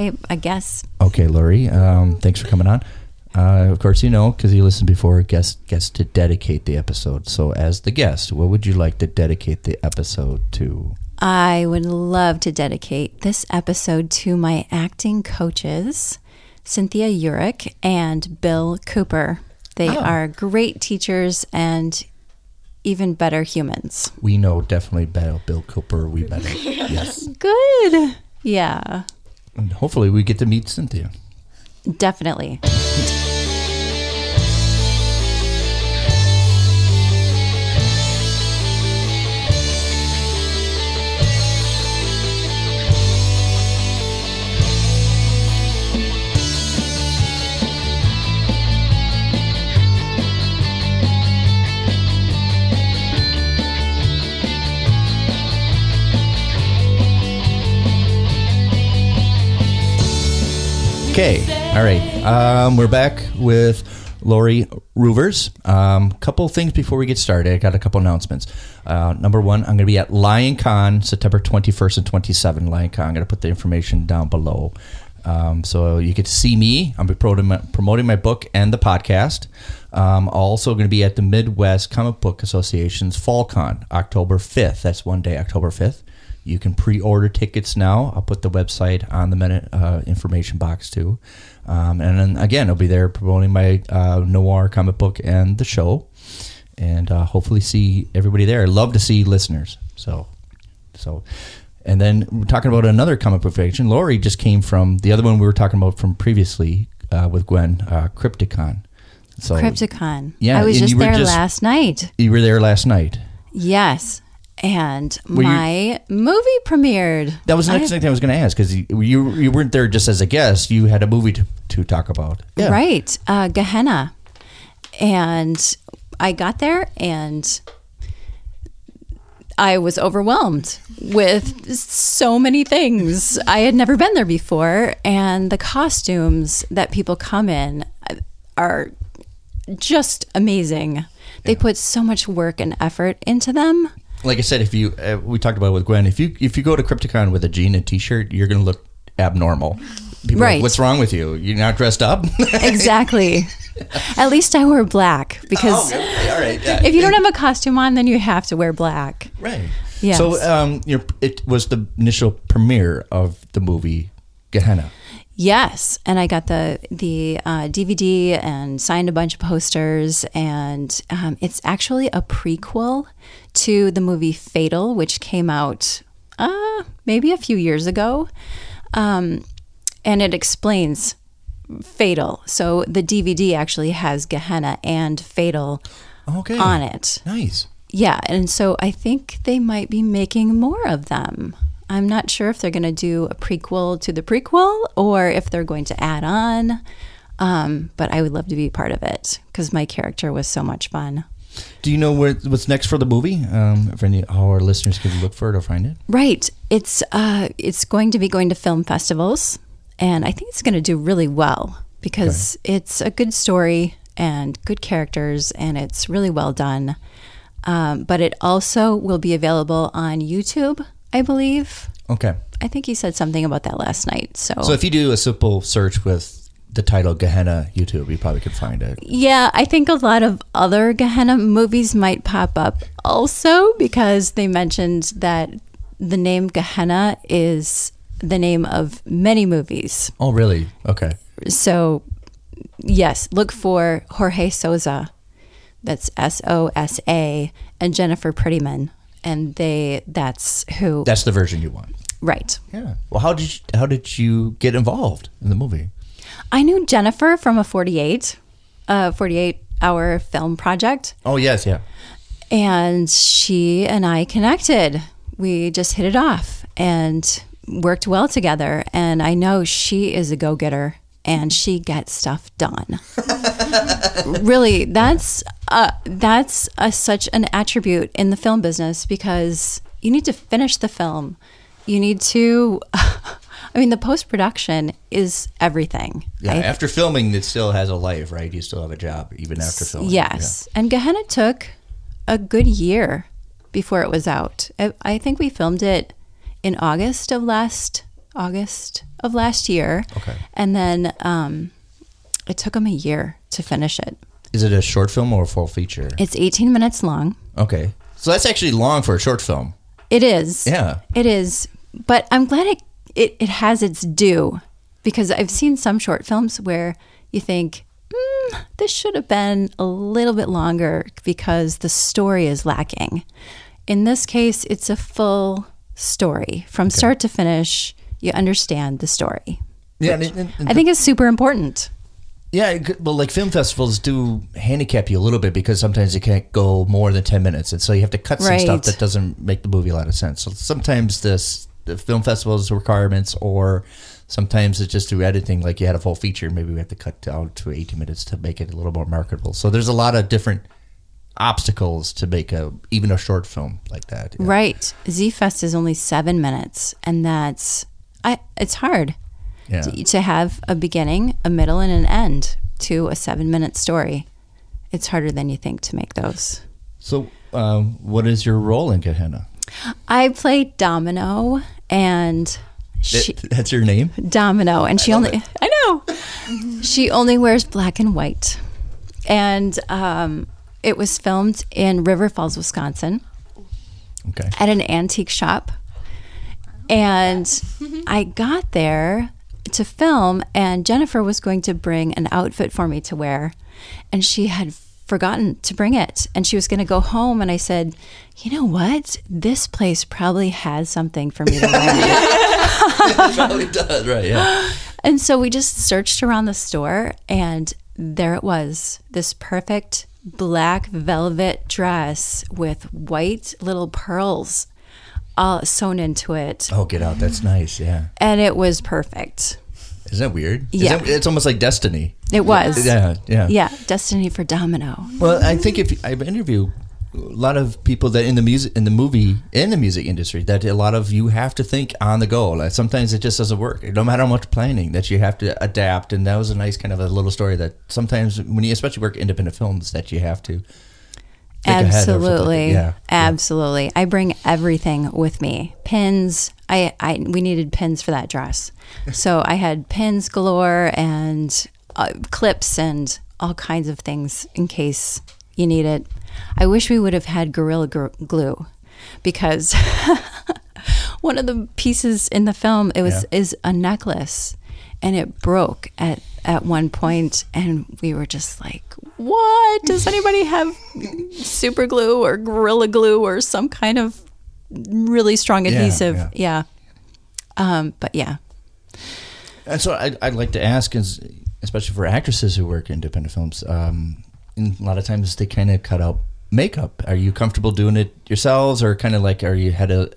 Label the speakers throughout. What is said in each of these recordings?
Speaker 1: I guess.
Speaker 2: Okay, Lori, um, thanks for coming on. Uh, of course, you know because you listened before. Guest gets to dedicate the episode. So, as the guest, what would you like to dedicate the episode to?
Speaker 1: I would love to dedicate this episode to my acting coaches, Cynthia Urick and Bill Cooper. They
Speaker 2: Oh.
Speaker 1: are great teachers and even better humans.
Speaker 2: We know definitely better. Bill Cooper, we better. yes.
Speaker 1: Good. Yeah,
Speaker 2: And hopefully, we get to meet Cynthia.
Speaker 1: definitely.
Speaker 2: Okay. All right. Um, we're back with Lori Roovers. Um, couple things before we get started. I got a couple announcements. Uh, number one, I'm going to be at Lion Con September 21st and 27. Lion Con. I'm going to put the information down below. Um, so you get to see me. I'm promoting my, promoting my book and the podcast. Um, also going to be at the Midwest Comic Book Association's Fall Con, October 5th. That's one day, October 5th. You can pre-order tickets now. I'll put the website on the minute uh, information box too. Um, and then again, I'll be there promoting my uh, noir comic book and the show, and uh, hopefully see everybody there. I love to see listeners. So, so, and then we're talking about another comic book convention. Lori just came from the other one we were talking about from previously uh, with Gwen, uh, Crypticon. So
Speaker 1: Crypticon.
Speaker 2: Yeah,
Speaker 1: I was just there
Speaker 2: just-
Speaker 1: last night.
Speaker 2: you were there last night.
Speaker 1: Yes. And
Speaker 2: Were you-
Speaker 1: my movie premiered.
Speaker 2: That was the
Speaker 1: I-
Speaker 2: next thing I was going to ask because you, you weren't there just as a guest. You had a movie to, to talk about.
Speaker 1: Right. Uh, Gehenna. And I got there and I was overwhelmed with so many things. I had never been there before. And the costumes that people come in are just amazing. They put so much work and effort into them.
Speaker 2: Like I said, if you uh, we talked about it with Gwen, if you if you go to Crypticon with a jean and t-shirt, you're going to look abnormal. People like,
Speaker 1: Right.
Speaker 2: What's wrong with you? You're not dressed up.
Speaker 1: Exactly. At least I wear black because
Speaker 2: all right. Yeah.
Speaker 1: if you don't have a costume on, then you have to wear black.
Speaker 2: right.
Speaker 1: Yes.
Speaker 2: So um, your it was the initial premiere of the movie Gehenna.
Speaker 1: Yes, and I got the the uh, DVD and signed a bunch of posters, and um, it's actually a prequel to the movie Fatal, which came out uh, maybe a few years ago, um, and it explains Fatal. So the DVD actually has Gehenna and Fatal
Speaker 2: Okay.
Speaker 1: on it.
Speaker 2: Nice.
Speaker 1: Yeah, and so I think they might be making more of them. I'm not sure if they're going to do a prequel to the prequel or if they're going to add on. Um, but I would love to be part of it because my character was so much fun.
Speaker 2: Do you know where, what's next for the movie? Um, if any, how our listeners can look for it or find it?
Speaker 1: Right. It's uh, it's going to be going to film festivals, and I think it's going to do really well because it's a good story and good characters, and it's really well done. Um, but it also will be available on YouTube, I believe.
Speaker 2: Okay.
Speaker 1: I think he said something about that last night. So,
Speaker 2: So if you do a simple search with the title Gehenna YouTube, you probably could find it.
Speaker 1: yeah, I think a lot of other Gehenna movies might pop up also because they mentioned that the name Gehenna is the name of many movies.
Speaker 2: Oh, really? Okay.
Speaker 1: So, yes, look for Jorge Sosa. That's S O S A and Jennifer Prettyman. And they that's who
Speaker 2: That's the version you want.
Speaker 1: right.
Speaker 2: Yeah. Well, how did you, how did you get involved in the movie?
Speaker 1: I knew Jennifer from a 48 uh 48 hour film project
Speaker 2: Oh, yes, yeah.
Speaker 1: and she and I connected. We just hit it off and worked well together and I know she is a go-getter and she gets stuff done. really, that's uh, that's a, such an attribute in the film business because you need to finish the film. You need to I mean the post-production is everything.
Speaker 2: Yeah.
Speaker 1: I
Speaker 2: after filming, it still has a life, right? You still have a job even after filming.
Speaker 1: Yes. And Gehenna took a good year before it was out. I, I think we filmed it in August of last August of last year.
Speaker 2: Okay.
Speaker 1: And then um, it took them a year to finish it.
Speaker 2: Is it a short film or a full feature?
Speaker 1: It's 18 minutes long.
Speaker 2: Okay. So that's actually long for a short film.
Speaker 1: It is.
Speaker 2: Yeah.
Speaker 1: It is. But I'm glad it, it, it has its due because I've seen some short films where you think, mm, this should have been a little bit longer because the story is lacking. In this case, it's a full story from start to finish. You understand the story.
Speaker 2: Yeah. and- and- and
Speaker 1: I think it's super important.
Speaker 2: Yeah, well, like film festivals do handicap you a little bit because sometimes you can't go more than ten minutes, and so you have to cut some
Speaker 1: Right.
Speaker 2: stuff that doesn't make the movie a lot of sense. So sometimes this the film festivals requirements, or sometimes it's just through editing. Like you had a full feature, maybe we have to cut down to eighteen minutes to make it a little more marketable. So there's a lot of different obstacles to make a even a short film like that. Yeah.
Speaker 1: Right. Z Fest is only seven minutes, and that's I. It's hard
Speaker 2: Yeah.
Speaker 1: to, to have a beginning, a middle, and an end to a seven-minute story. It's harder than you think to make those.
Speaker 2: So, um, what is your role in Gehenna?
Speaker 1: I play Domino, and she
Speaker 2: That- that's your name.
Speaker 1: Domino, and she
Speaker 2: love
Speaker 1: only
Speaker 2: it.
Speaker 1: I know she only wears black and white, and um, it was filmed in River Falls, Wisconsin.
Speaker 2: Okay.
Speaker 1: at an antique shop. And mm-hmm. I got there to film, and Jennifer was going to bring an outfit for me to wear, and she had forgotten to bring it. And she was going to go home, and I said, You know what? This place probably has something for me to wear.
Speaker 2: probably does, right? Yeah.
Speaker 1: and so we just searched around the store, and there it was this perfect black velvet dress with white little pearls all sewn into it.
Speaker 2: Oh, get out! That's nice. Yeah.
Speaker 1: and it was perfect.
Speaker 2: Isn't that weird? Is
Speaker 1: Yeah.
Speaker 2: that- it's almost like destiny.
Speaker 1: It was.
Speaker 2: Yeah, yeah.
Speaker 1: Yeah, Destiny for Domino.
Speaker 2: Well, I think if I've interviewed a lot of people that in the music, in the movie, in the music industry, that a lot of you have to think on the go. Like sometimes it just doesn't work. No matter how much planning, that you have to adapt. And that was a nice kind of a little story that sometimes when you especially work independent films, that you have to. Think ahead or something like that.
Speaker 1: Absolutely.
Speaker 2: Yeah.
Speaker 1: Absolutely. I bring everything with me. Pins. I, I we needed pins for that dress. So I had pins galore and uh, clips and all kinds of things in case you need it. I wish we would have had gorilla glue because one of the pieces in the film it was
Speaker 2: Yeah.
Speaker 1: is a necklace and it broke at at one point and we were just like what does anybody have super glue or gorilla glue or some kind of really strong adhesive
Speaker 2: yeah.
Speaker 1: yeah, Um, but yeah
Speaker 2: And so I'd, I'd like to ask, is, especially for actresses who work in independent films, um, a lot of times they kind of cut out makeup. Are you comfortable doing it yourselves, or kind of like, are you had a,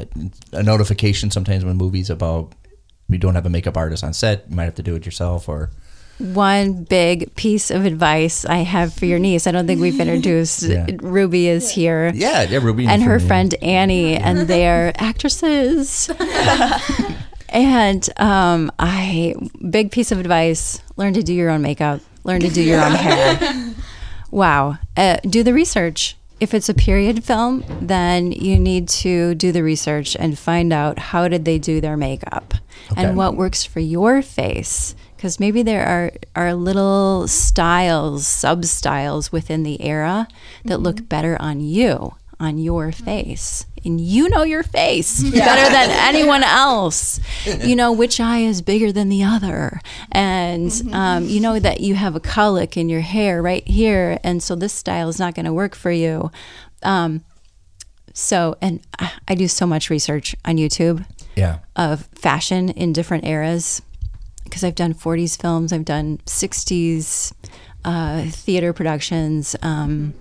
Speaker 2: a notification sometimes when movies about we don't have a makeup artist on set, you might have to do it yourself, or
Speaker 1: one big piece of advice I have for your niece. I don't think we've introduced.
Speaker 2: Yeah.
Speaker 1: Ruby is here.
Speaker 2: yeah, yeah, Ruby
Speaker 1: and her
Speaker 2: from-
Speaker 1: friend Annie, and they're actresses. and um, I, big piece of advice: learn to do your own makeup, learn to do your own hair. Wow, uh, do the research. If it's a period film, then you need to do the research and find out how did they do their makeup
Speaker 2: Okay.
Speaker 1: and what works for your face. Because maybe there are, are little styles, sub styles within the era that look mm-hmm. better on you, on your mm-hmm. face. And you know your face better than anyone else. You know which eye is bigger than the other. And um, you know that you have a colic in your hair right here. And so this style is not going to work for you. Um, so, and I, I do so much research on YouTube
Speaker 2: yeah,
Speaker 1: of fashion in different eras because I've done 40s films, I've done 60s uh, theater productions. Um,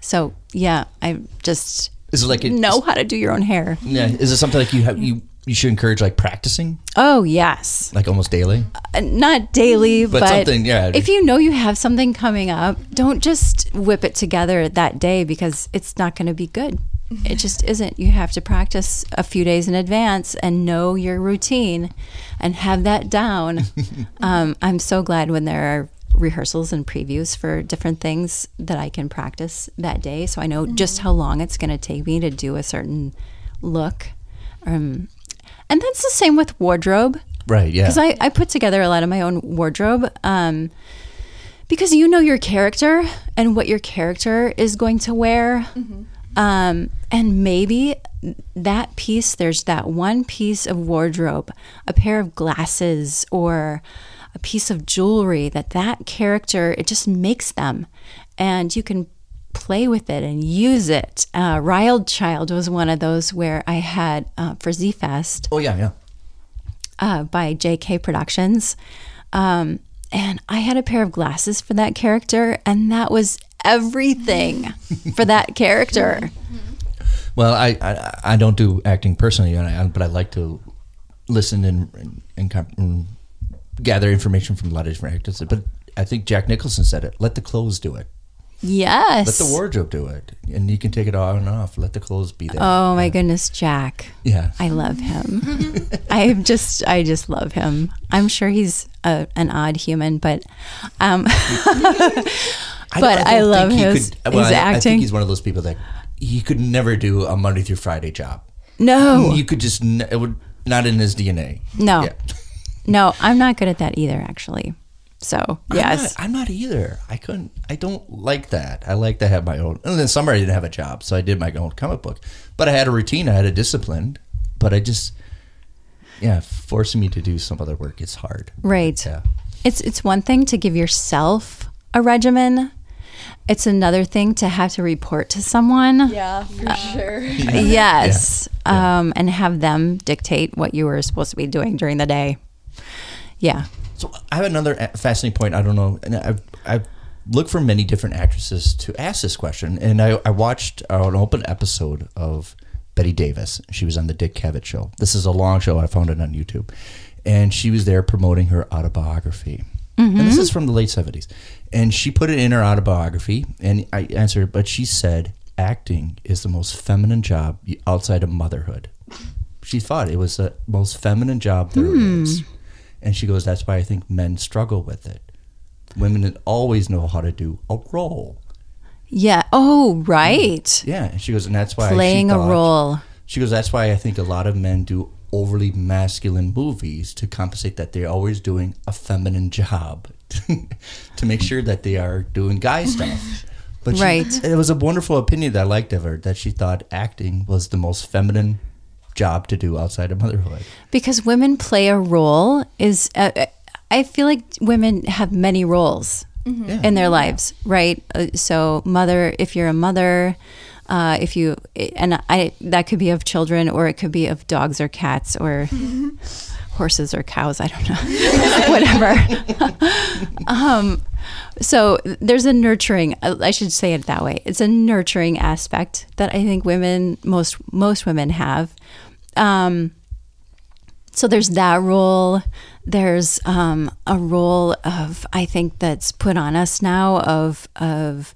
Speaker 1: so yeah, I just
Speaker 2: is it like it,
Speaker 1: know how to do your own hair.
Speaker 2: Yeah, is it something like you have you you should encourage like practicing
Speaker 1: Oh yes,
Speaker 2: like almost daily?
Speaker 1: Uh, not daily,
Speaker 2: But
Speaker 1: but,
Speaker 2: something, yeah.
Speaker 1: If you know you have something coming up, don't just whip it together that day because it's not going to be good. It just isn't. You have to practice a few days in advance and know your routine and have that down. um, I'm so glad when there are rehearsals and previews for different things that I can practice that day so I know just how long it's going to take me to do a certain look. Um, and that's the same with wardrobe.
Speaker 2: Right. Yeah.
Speaker 1: because I, I put together a lot of my own wardrobe um, because you know your character and what your character is going to wear um, and maybe that piece there's that one piece of wardrobe a pair of glasses or a piece of jewelry that that character it just makes them and you can play with it and use it uh, riled child was one of those where i had uh, for z-fest
Speaker 2: oh yeah. Yeah.
Speaker 1: uh, by JK Productions. Um, and I had a pair of glasses for that character, and that was everything for that character.
Speaker 2: Well, I, I I don't do acting personally, I, but I like to listen and, and, and gather information from a lot of different actors. But I think Jack Nicholson said it: "Let the clothes do it.
Speaker 1: Yes.
Speaker 2: Let the wardrobe do it, and you can take it on and off. Let the clothes be there."
Speaker 1: Oh my goodness, Jack.
Speaker 2: yeah.
Speaker 1: I love him. I just, I just love him. I'm sure he's a, an odd human, but, um,
Speaker 2: I
Speaker 1: but
Speaker 2: don't-
Speaker 1: I love
Speaker 2: think
Speaker 1: his-
Speaker 2: could- well,
Speaker 1: his
Speaker 2: I- I
Speaker 1: acting.
Speaker 2: think he's one of those people that he could never do a Monday through Friday job.
Speaker 1: no,
Speaker 2: You could just it would not in his DNA.
Speaker 1: no,
Speaker 2: Yeah.
Speaker 1: No, I'm not good at that either, actually. So yes,
Speaker 2: I'm not, I'm not either. I couldn't. I don't like that. I like to have my own. And then summer I didn't have a job, so I did my own comic book. But I had a routine. I had a discipline. But I just, yeah, forcing me to do some other work is hard.
Speaker 1: right.
Speaker 2: Yeah.
Speaker 1: It's it's one thing to give yourself a regimen. It's another thing to have to report to someone.
Speaker 3: Yeah, for sure.
Speaker 1: Yes. Um, and have them dictate what you were supposed to be doing during the day. Yeah.
Speaker 2: So I have another uh, fascinating point. I don't know, and I've I've looked for many different actresses to ask this question, and I, I watched uh, an open episode of Bette Davis. She was on the Dick Cavett show. This is a long show. I found it on YouTube, and she was there promoting her autobiography. Mm-hmm. And this is from the late seventies, and she put it in her autobiography. And I answered, but she said acting is the most feminine job outside of motherhood. She thought it was the most feminine job there hmm. is. And she goes, That's why I think men struggle with it. Women always know how to do a role.
Speaker 1: Yeah. Oh, right.
Speaker 2: Yeah. And she goes, And that's why she
Speaker 1: Playing a role.
Speaker 2: She goes, That's why I think a lot of men do overly masculine movies to compensate that they're always doing a feminine job to make sure that they are doing guy stuff. But she-
Speaker 1: Right.
Speaker 2: it was a wonderful opinion that I liked of her that she thought acting was the most feminine job to do outside of motherhood.
Speaker 1: Because women play a role is, uh, I feel like women have many roles
Speaker 2: Yeah.
Speaker 1: in their lives, right? Uh, so, mother, if you're a mother, uh, if you, and I, that could be of children or it could be of dogs or cats or horses or cows. I don't know, whatever. um, so there's a nurturing. I should say it that way. It's a nurturing aspect that I think women, most most women have. Um, so there's that role. There's um, a role of I think that's put on us now of of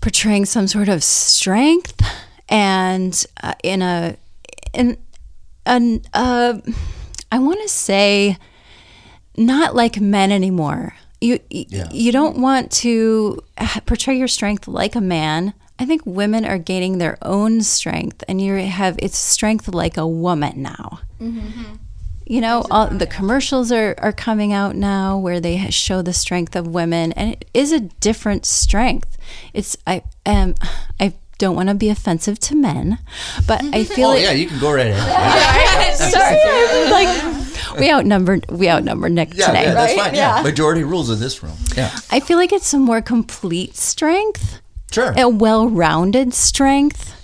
Speaker 1: portraying some sort of strength and uh, in a in an uh, I want to say not like men anymore. You
Speaker 2: Yeah.
Speaker 1: you don't want to portray your strength like a man. I think women are gaining their own strength, and you have it's strength like a woman now. You know, all the commercials are, are coming out now where they show the strength of women, and it is a different strength. It's I um I don't want to be offensive to men, but I feel
Speaker 2: Oh,
Speaker 1: like
Speaker 2: yeah, you can go right ahead.
Speaker 1: sorry, I'm like we outnumbered we outnumbered Nick
Speaker 2: Yeah,
Speaker 1: today.
Speaker 2: yeah, that's
Speaker 3: right?
Speaker 2: fine. Yeah.
Speaker 3: Yeah.
Speaker 2: majority rules in this room. Yeah,
Speaker 1: I feel like it's a more complete strength,
Speaker 2: sure.
Speaker 1: a well-rounded strength.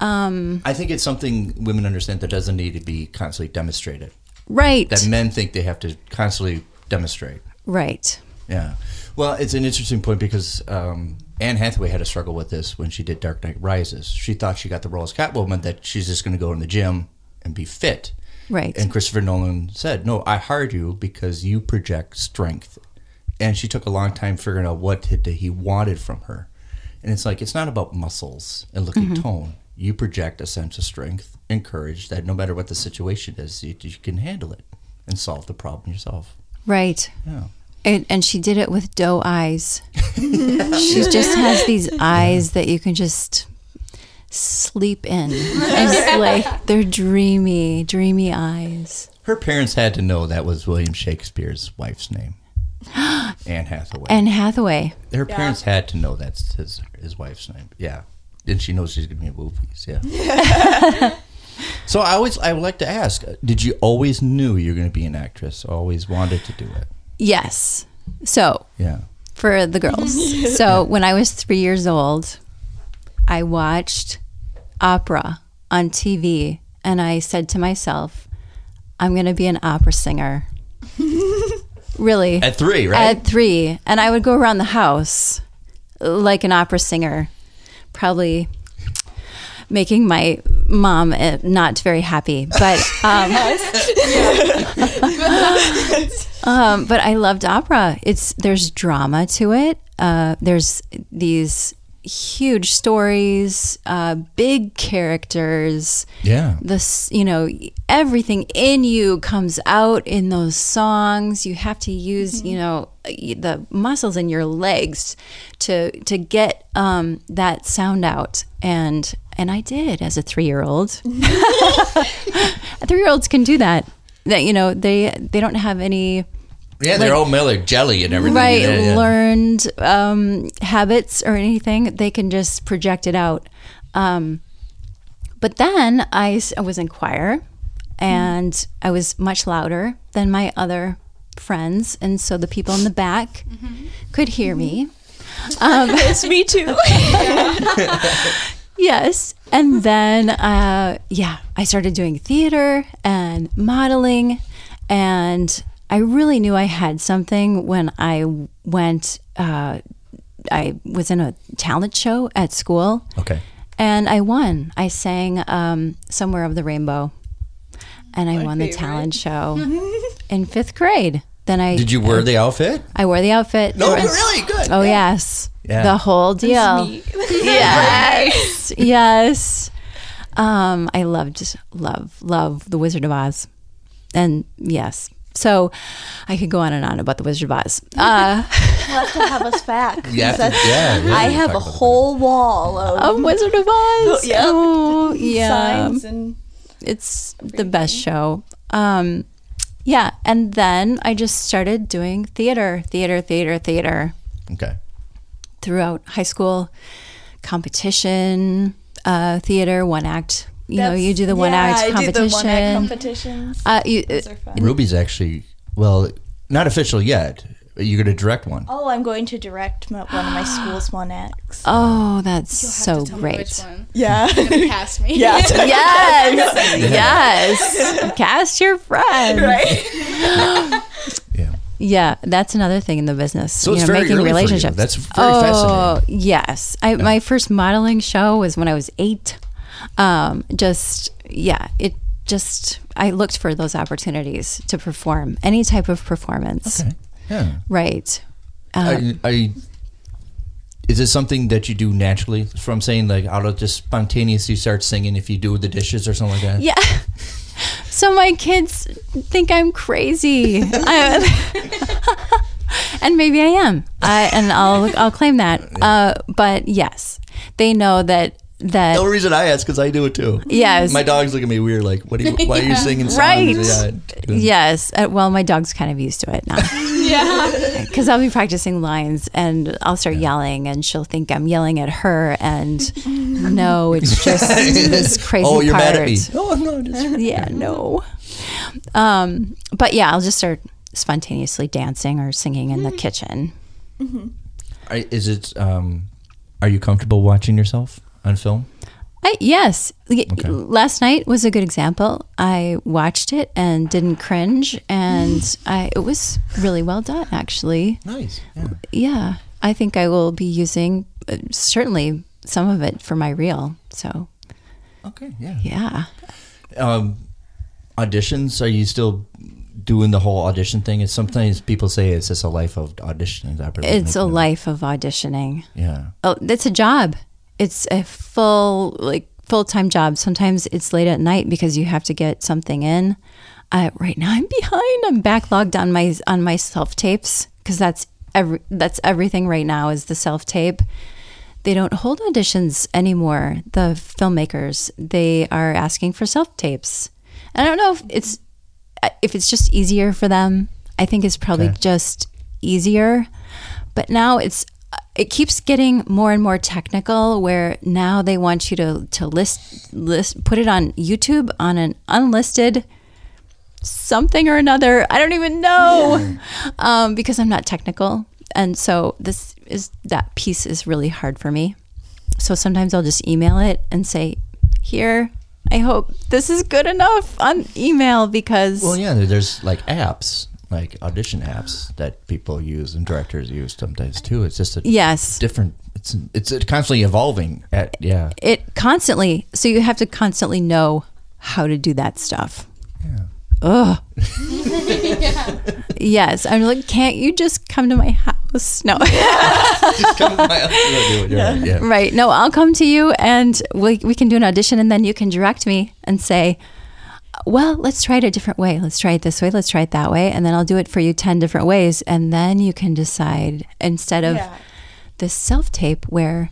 Speaker 1: Um,
Speaker 2: I think it's something women understand that doesn't need to be constantly demonstrated.
Speaker 1: right,
Speaker 2: That men think they have to constantly demonstrate.
Speaker 1: right,
Speaker 2: Yeah. Well, it's an interesting point because um, Anne Hathaway had a struggle with this when she did Dark Knight Rises. She thought she got the role as Catwoman that she's just going to go in the gym and be fit.
Speaker 1: right.
Speaker 2: And Christopher Nolan said, "No, I hired you because you project strength." And she took a long time figuring out what did he wanted from her. And it's like it's not about muscles and looking mm-hmm. tone. You project a sense of strength and courage that no matter what the situation is, you, you can handle it and solve the problem yourself.
Speaker 1: right.
Speaker 2: Yeah.
Speaker 1: And, and she did it with doe eyes. she just has these eyes that you can just sleep in. It's like they're dreamy, dreamy eyes.
Speaker 2: Her parents had to know that was William Shakespeare's wife's name, Anne Hathaway.
Speaker 1: Anne Hathaway.
Speaker 2: Her parents had to know that's his his wife's name. Yeah, and she knows she's gonna be in movies. Yeah. so I always I would like to ask: Did you always knew you're going to be an actress? Always wanted to do it?
Speaker 1: Yes. So
Speaker 2: Yeah.
Speaker 1: for the girls. so when I was three years old, I watched opera on TV and I said to myself, I'm going to be an opera singer. really.
Speaker 2: At three, right?
Speaker 1: At three. And I would go around the house like an opera singer, probably making my mom uh, not very happy. But um, um, but I loved opera. It's there's drama to it. Uh, there's these huge stories, uh, big characters.
Speaker 2: Yeah.
Speaker 1: this you know everything in you comes out in those songs. You have to use you know the muscles in your legs to to get um, that sound out. And and I did as a three year old three year olds can do that. That you know they they don't have any
Speaker 2: Yeah, they're all Miller jelly and everything.
Speaker 1: right
Speaker 2: Yeah, yeah.
Speaker 1: learned um, habits or anything they can just project it out um, but then I was in choir and i was much louder than my other friends and so the people in the back could hear me
Speaker 3: Yes, me too.
Speaker 1: Yes. And then, uh, yeah, I started doing theater and modeling. And I really knew I had something when I went, uh, I was in a talent show at school
Speaker 2: Okay.
Speaker 1: and I won. I sang um, Somewhere of the Rainbow and I won the talent show in fifth grade. Then I
Speaker 2: Did you wear the outfit?
Speaker 1: I wore the outfit.
Speaker 2: No,
Speaker 1: was-
Speaker 2: really good.
Speaker 1: Oh yes,
Speaker 2: Yeah.
Speaker 1: the whole deal. Yes, yes. Um, I loved, love, love the Wizard of Oz, and yes. So, I could go on and on about the Wizard of Oz. Uh,
Speaker 3: You'll have to have us back. 'cause
Speaker 2: Yeah, yeah, yeah,
Speaker 3: I have a
Speaker 2: about that.
Speaker 3: whole wall of
Speaker 1: a Wizard of Oz.
Speaker 3: yep.
Speaker 1: Oh, yeah.
Speaker 3: signs and
Speaker 1: it's the best show. Um, yeah, and then I just started doing theater, theater, theater, theater
Speaker 2: Okay.
Speaker 1: throughout high school competition, uh, theater, one act. You know, you do the one
Speaker 3: yeah,
Speaker 1: act
Speaker 3: I
Speaker 1: competition.
Speaker 3: do the one act competitions.
Speaker 1: uh, you,
Speaker 3: Those are fun.
Speaker 2: Ruby's actually well, not official yet. You're going to direct one.
Speaker 3: Oh, I'm going to direct my, one of my school's one acts.
Speaker 1: oh, that's
Speaker 4: You'll have
Speaker 1: so
Speaker 4: to tell me
Speaker 1: great.
Speaker 4: Which one?
Speaker 3: Yeah.
Speaker 4: Cast me.
Speaker 3: yeah.
Speaker 1: Yes, yes. Cast your friend.
Speaker 3: right.
Speaker 2: Yeah.
Speaker 1: Yeah, that's another thing in the business.
Speaker 2: So
Speaker 1: you
Speaker 2: it's
Speaker 1: know,
Speaker 2: very
Speaker 1: making
Speaker 2: early for you.
Speaker 1: relationships.
Speaker 2: That's very
Speaker 1: oh,
Speaker 2: fascinating.
Speaker 1: yes. I, My first modeling show was when I was eight. Um, just yeah, it just I looked for those opportunities to perform any type of performance.
Speaker 2: Okay. Yeah.
Speaker 1: Right. Uh,
Speaker 2: I, I, is it something that you do naturally? From saying like out of just spontaneously start singing if you do the dishes or something like that.
Speaker 1: yeah. So my kids think I'm crazy. I, and maybe I am. I, and I'll I'll claim that. Uh, but yes, they know that that
Speaker 2: The only reason I ask because I do it too.
Speaker 1: yes.
Speaker 2: My dogs look at me weird, like, "What? Are you, why are you singing songs?"
Speaker 1: Right.
Speaker 2: Yeah.
Speaker 1: Yes. Uh, well, my dog's kind of used to it now.
Speaker 4: Yeah.
Speaker 1: Because I'll be practicing lines and I'll start yelling, and she'll think I'm yelling at her. And no, it's just this crazy
Speaker 2: Oh, you're
Speaker 1: part.
Speaker 2: mad at me. Oh, I'm not. It's-
Speaker 1: Yeah, no. Um, but yeah, I'll just start spontaneously dancing or singing in the kitchen.
Speaker 2: I- Is it? Um, are you comfortable watching yourself on film?
Speaker 1: I, yes.
Speaker 2: Okay.
Speaker 1: Last night was a good example. I watched it and didn't cringe, and I, it was really well done, actually.
Speaker 2: Nice. Yeah.
Speaker 1: yeah, I think I will be using uh, certainly some of it for my reel. So
Speaker 2: Okay. Yeah.
Speaker 1: yeah,
Speaker 2: Um, auditions? Are you still doing the whole audition thing? It's sometimes people say it's just a life of auditioning.
Speaker 1: It's a life of auditioning.
Speaker 2: Yeah.
Speaker 1: Oh, it's a job. It's a full like full time job. Sometimes it's late at night because you have to get something in. Uh, right now I'm behind. I'm backlogged on my on my self tapes because that's every that's everything right now is the self tape. they don't hold auditions anymore. The filmmakers they are asking for self tapes. I don't know if it's if it's just easier for them. I think it's probably
Speaker 2: Okay.
Speaker 1: just easier. But now it's it keeps getting more and more technical where now they want you to to list list put it on YouTube on an unlisted something or another. I don't even know um, because I'm not technical, and so this is that piece is really hard for me. So sometimes I'll just email it and say, "Here, I hope this is good enough on email because
Speaker 2: Well, yeah, there's like apps, like audition apps that people use and directors use sometimes too. It's just a
Speaker 1: yes,
Speaker 2: different. It's it's constantly evolving. At yeah,
Speaker 1: it constantly. So you have to constantly know how to do that stuff.
Speaker 2: yeah.
Speaker 1: Ugh. Yes, I'm like, can't you just come to my house? No.
Speaker 2: Just come to my house and go do it. You're right, yeah.
Speaker 1: Right. No, I'll come to you and we, we can do an audition and then you can direct me and say, well, let's try it a different way. Let's try it this way. Let's try it that way. And then I'll do it for you 10 different ways. And then you can decide instead of
Speaker 3: Yeah.
Speaker 1: this self tape where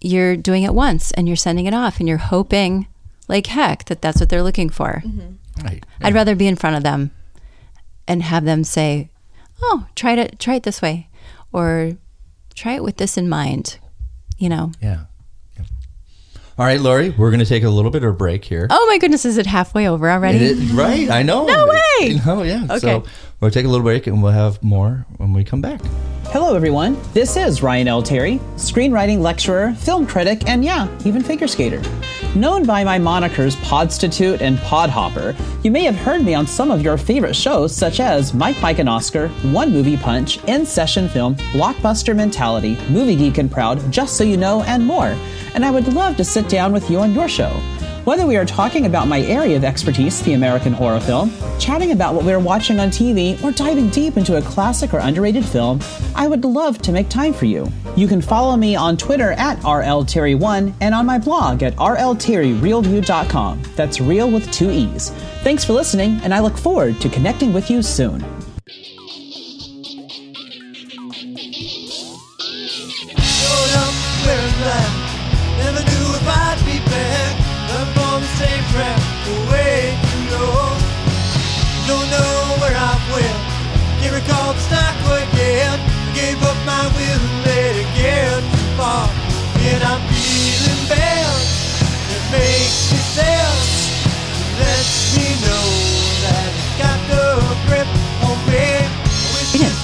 Speaker 1: you're doing it once and you're sending it off and you're hoping like heck that that's what they're looking for. Mm-hmm.
Speaker 2: Right.
Speaker 1: I'd rather be in front of them and have them say, "Oh, try it try it this way." Or try it with this in mind. You know.
Speaker 2: Yeah. All right, Lori, we're going to take a little bit of a break here.
Speaker 1: Oh my goodness, is it halfway over already?
Speaker 2: It is- right, I know.
Speaker 1: No way!
Speaker 2: Oh, yeah.
Speaker 1: Okay.
Speaker 2: So we'll take a little break and we'll have more when we come back.
Speaker 5: Hello, everyone. This is Ryan L. Terry, screenwriting lecturer, film critic, and yeah, even figure skater. Known by my monikers Podstitute and Podhopper, you may have heard me on some of your favorite shows such as Mike, Mike, and Oscar, One Movie Punch, In Session Film, Blockbuster Mentality, Movie Geek and Proud, Just So You Know, and more. And I would love to sit down with you on your show. Whether we are talking about my area of expertise, the American horror film, chatting about what we are watching on TV, or diving deep into a classic or underrated film, I would love to make time for you. You can follow me on Twitter at RLTerry1 and on my blog at RLTerryReelView.com. That's reel with two E's. Thanks for listening, and I look forward to connecting with you soon.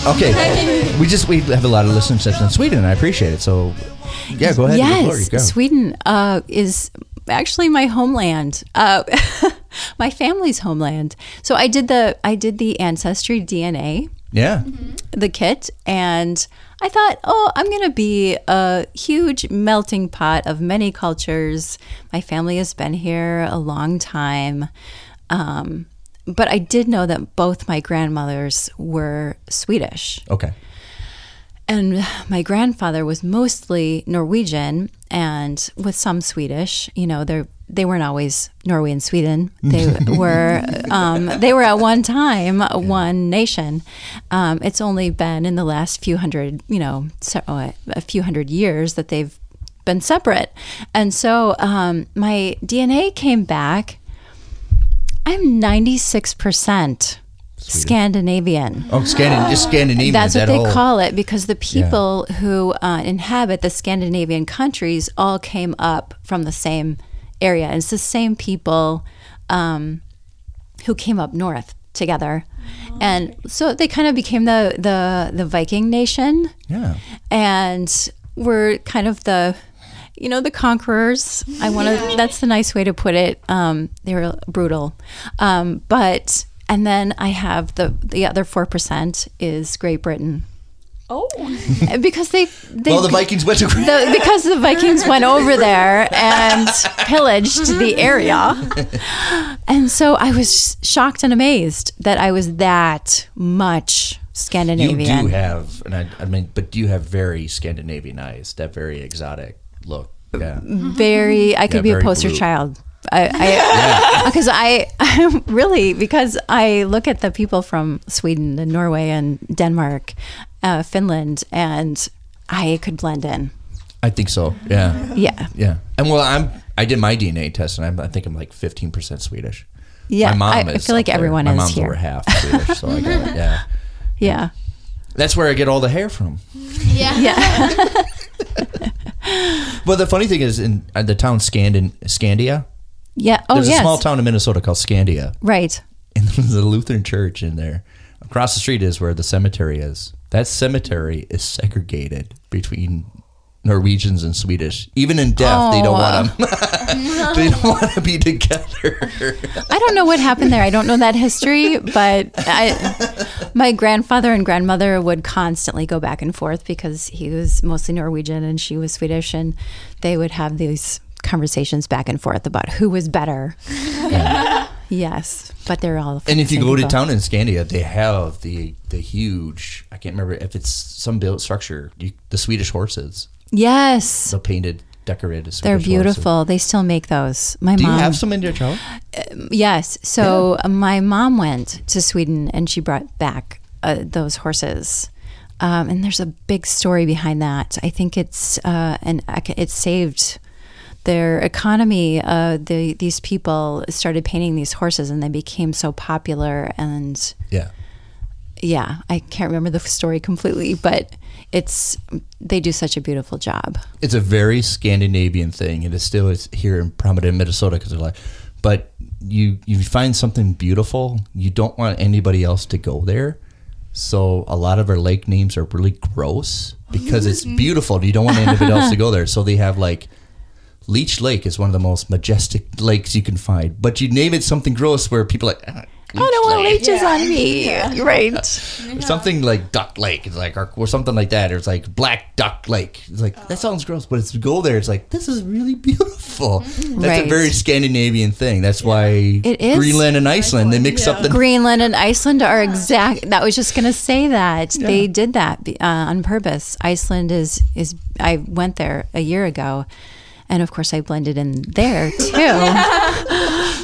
Speaker 2: Okay. we just we have a lot of listeners in Sweden. and I appreciate it. So yeah, go ahead.
Speaker 1: Yes,
Speaker 2: go.
Speaker 1: Sweden uh, is actually my homeland. Uh, my family's homeland. So I did the I did the ancestry DNA,
Speaker 2: Yeah.
Speaker 1: the kit, and I thought, oh, I'm going to be a huge melting pot of many cultures. My family has been here a long time. Um, but I did know that both my grandmothers were Swedish.
Speaker 2: Okay.
Speaker 1: And my grandfather was mostly Norwegian and with some Swedish. You know, they they weren't always Norway and Sweden. They were um, they were at one time one nation. Um, it's only been in the last few hundred, you know, so, uh, a few hundred years that they've been separate. And so um, my DNA came back. I'm 96 percent Scandinavian.
Speaker 2: Oh, Scandin- just Scandinavian.
Speaker 1: That's what
Speaker 2: that
Speaker 1: they
Speaker 2: whole-
Speaker 1: call it because the people who uh, inhabit the Scandinavian countries all came up from the same area. And it's the same people um, who came up north together. And so they kind of became the, the, the Viking nation
Speaker 2: Yeah.
Speaker 1: and we're kind of the you know the conquerors i want to that's the nice way to put it um, they were brutal um, but and then i have the the other 4% is great britain
Speaker 3: Oh,
Speaker 1: because they, they
Speaker 2: Well, the Vikings went to.
Speaker 1: the, because the Vikings went over there and pillaged the area. And so I was shocked and amazed that I was that much Scandinavian.
Speaker 2: you do have, and I, I mean, but do you have very Scandinavian eyes. That very exotic look. Yeah.
Speaker 1: very i could
Speaker 2: Yeah,
Speaker 1: be a poster
Speaker 2: blue.
Speaker 1: child I, I because I, I really because I look at the people from Sweden and Norway and Denmark, uh, Finland, and I could blend in.
Speaker 2: I think so. Yeah.
Speaker 1: Yeah.
Speaker 2: Yeah. And well, I'm I did my DNA test, and I'm, I think I'm like 15 percent Swedish.
Speaker 1: Yeah.
Speaker 2: my mom
Speaker 1: I, I feel like
Speaker 2: up there.
Speaker 1: everyone
Speaker 2: my
Speaker 1: is
Speaker 2: mom's
Speaker 1: here.
Speaker 2: over half Swedish, so I got it. Yeah.
Speaker 1: Yeah.
Speaker 2: That's where I get all the hair from.
Speaker 4: Yeah.
Speaker 1: Yeah.
Speaker 2: But the funny thing is, in uh, the town Scandin- Scandia,
Speaker 1: Yeah. Oh,
Speaker 2: there's
Speaker 1: yes.
Speaker 2: a small town in Minnesota called Scandia,
Speaker 1: Right.
Speaker 2: and there's a Lutheran church in there. Across the street is where the cemetery is. That cemetery is segregated between Norwegians and Swedish. Even in death, they don't
Speaker 1: Oh.
Speaker 2: want them. they don't want to be together.
Speaker 1: I don't know what happened there. I don't know that history, but I, my grandfather and grandmother would constantly go back and forth because he was mostly Norwegian and she was Swedish, and they would have these conversations back and forth about who was better. yes, but they're all.
Speaker 2: And if you go to town in Scandia, they have the the huge. I can't remember if it's some built structure. You, the Swedish horses,
Speaker 1: yes,
Speaker 2: the painted, decorated.
Speaker 1: They're beautiful. They still make those. My
Speaker 2: Do you
Speaker 1: mom.
Speaker 2: have some in your town?
Speaker 1: Yes. So uh, my mom went to Sweden and she brought back uh, those horses. Um, and there's a big story behind that. I think it's uh, an it saved their economy. Uh, the these people started painting these horses and they became so popular. And
Speaker 2: Yeah.
Speaker 1: Yeah, I can't remember the story completely, but it's they do such a beautiful job.
Speaker 2: It's a very Scandinavian thing. and It is still it's here in prominent Minnesota because they're like, but you you find something beautiful, you don't want anybody else to go there. So a lot of our lake names are really gross because it's beautiful. You don't want anybody else to go there. So they have like Leech Lake is one of the most majestic lakes you can find, but you name it something gross where people are like. Ah, "Ah,
Speaker 1: I don't want
Speaker 2: Leech
Speaker 1: leeches on me. Right.
Speaker 2: Lake." something like Duck Lake. It's like or, or something like that. Or it's like Black Duck Lake. It's like that sounds gross, but it's go there. It's like this is really beautiful. That's a very Scandinavian thing. That's why
Speaker 1: It is.
Speaker 2: Greenland and Iceland they mix up the
Speaker 1: Greenland and Iceland are exact. That was just going to say that they did that uh, on purpose. Iceland is is. I went there a year ago, and of course I blended in there too.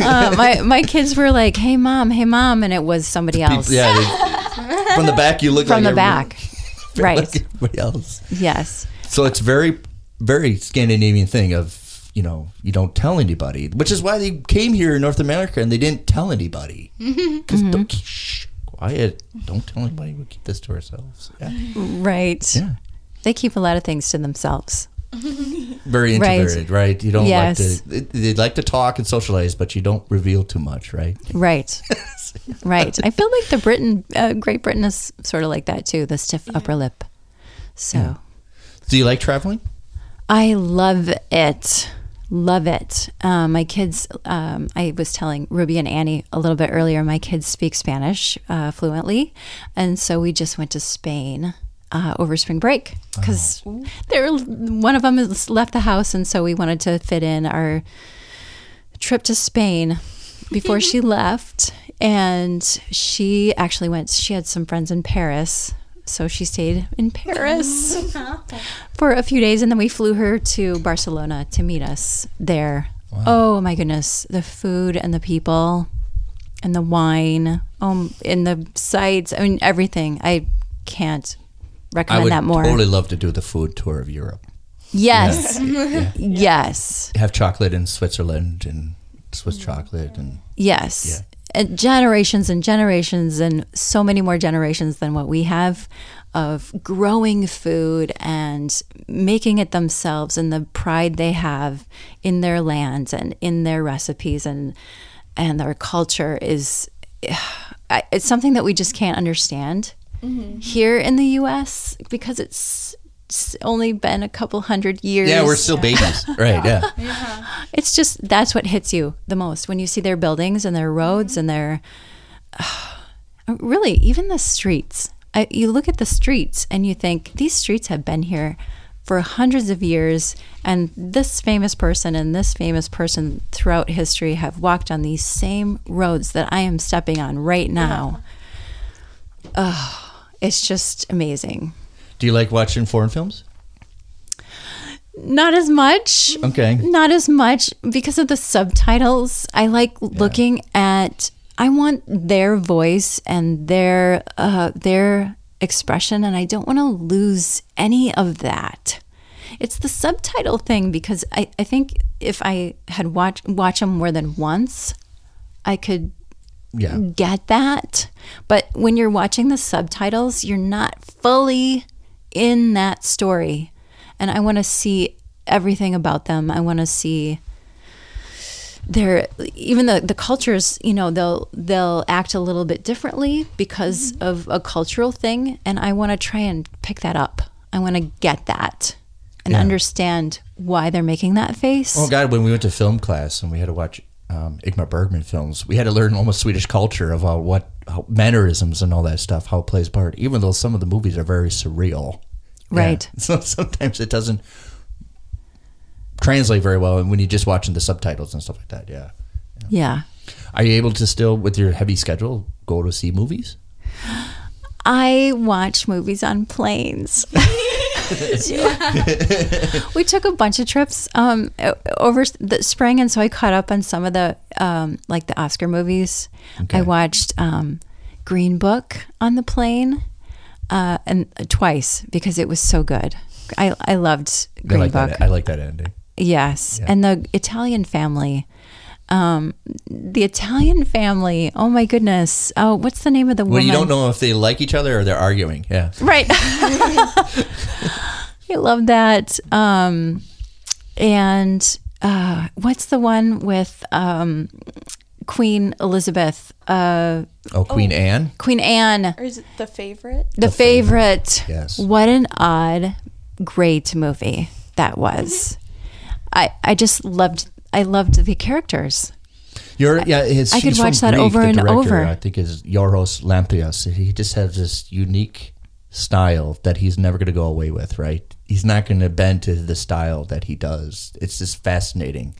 Speaker 1: uh, my my kids were like, "Hey mom, hey mom," and it was somebody else
Speaker 2: people. Yeah, they, from the back you look
Speaker 1: from
Speaker 2: like
Speaker 1: the
Speaker 2: everybody-
Speaker 1: back. right.
Speaker 2: like everybody else.
Speaker 1: Yes.
Speaker 2: So it's very, very Scandinavian thing of you know you don't tell anybody, which is why they came here in North America and they didn't tell anybody because
Speaker 1: Mm-hmm.
Speaker 2: don't shh, quiet, don't tell anybody. We keep this to ourselves. Yeah,
Speaker 1: Right.
Speaker 2: yeah.
Speaker 1: They keep a lot of things to themselves.
Speaker 2: Very introverted, right? You don't
Speaker 1: Yes.
Speaker 2: like to. They, they like to talk and socialize, but you don't reveal too much, right?
Speaker 1: Right. right. I feel like the Britain, uh, Great Britain is sort of like that too. The stiff upper lip. So.
Speaker 2: Do you like traveling?
Speaker 1: I love it. Love it. Um, my kids, um, I was telling Ruby and Annie a little bit earlier, my kids speak Spanish uh, fluently. And so we just went to Spain uh, over spring break because they're one of them has left the house. And so we wanted to fit in our trip to Spain before she left. And she actually went, she had some friends in Paris. So she stayed in Paris for a few days and then we flew her to Barcelona to meet us there. Oh my goodness, the food and the people and the wine, um and the sights, I mean everything. I can't recommend
Speaker 2: would
Speaker 1: that more.
Speaker 2: totally love to do the food tour of Europe.
Speaker 1: yes.
Speaker 2: Yeah.
Speaker 1: Yes.
Speaker 2: Have chocolate in Switzerland and Swiss mm. chocolate and
Speaker 1: Yes.
Speaker 2: Yeah.
Speaker 1: And generations and generations and so many more generations than what we have of growing food and making it themselves and the pride they have in their lands and in their recipes and and their culture is it's something that we just can't understand Mm-hmm. here in the US because it's it's only been a couple hundred years.
Speaker 2: yeah, we're still babies, right? Yeah,
Speaker 1: It's just that's what hits you the most when you see their buildings and their roads mm-hmm. and their really even the streets. I, you look at the streets and you think these streets have been here for hundreds of years, and this famous person and this famous person throughout history have walked on these same roads that I am stepping on right now. Oh, it's just amazing.
Speaker 2: Do you like watching foreign films?
Speaker 1: Not as much.
Speaker 2: Okay.
Speaker 1: Not as much because of the subtitles. I like looking at. I want their voice and their uh, their expression, and I don't want to lose any of that. it's the subtitle thing because I, I think if I had watched watch them more than once, I could
Speaker 2: Yeah.
Speaker 1: get that. But when you're watching the subtitles, you're not fully in that story. And I want to see everything about them. I want to see their even the the cultures, you know, they'll they'll act a little bit differently because mm-hmm. of a cultural thing and I want to try and pick that up. I want to get that and
Speaker 2: Yeah.
Speaker 1: understand why they're making that face.
Speaker 2: Oh God! When we went to film class and we had to watch um, Ingmar Bergman films, we had to learn almost Swedish culture of uh, what how mannerisms and all that stuff, how it plays part. Even though some of the movies are very surreal, Yeah.
Speaker 1: Right.
Speaker 2: So sometimes it doesn't translate very well, and when you're just watching the subtitles and stuff like that, yeah.
Speaker 1: yeah.
Speaker 2: Are you able to still, with your heavy schedule, go to see movies?
Speaker 1: I watch movies on planes. we took a bunch of trips um, over the spring, and so I caught up on some of the um, like the Oscar movies. I watched um, Green Book on the plane, uh, and twice because it was so good. I I loved
Speaker 2: I
Speaker 1: Green
Speaker 2: like
Speaker 1: Book.
Speaker 2: that. I like that ending.
Speaker 1: Yes, and the Italian family. Um, the Italian family. Oh my goodness! Oh, what's the name of the
Speaker 2: Well,
Speaker 1: woman?
Speaker 2: you don't know if they like each other or they're arguing. Yeah.
Speaker 1: Right. I love that. Um, and uh, what's the one with um, Queen Elizabeth? Uh,
Speaker 2: Oh, Queen Anne.
Speaker 1: Queen Anne,
Speaker 3: Or is it the favorite?
Speaker 1: the, favorite.
Speaker 2: Yes.
Speaker 1: What an odd, great movie that was. I I just loved. I loved the characters.
Speaker 2: You're, yeah, his,
Speaker 1: I could watch that
Speaker 2: Greek,
Speaker 1: over and
Speaker 2: director,
Speaker 1: over.
Speaker 2: I think is Yorgos Lanthimos. He just has this unique style that he's never going to go away with. Right? He's not going to bend to the style that he does. It's just fascinating.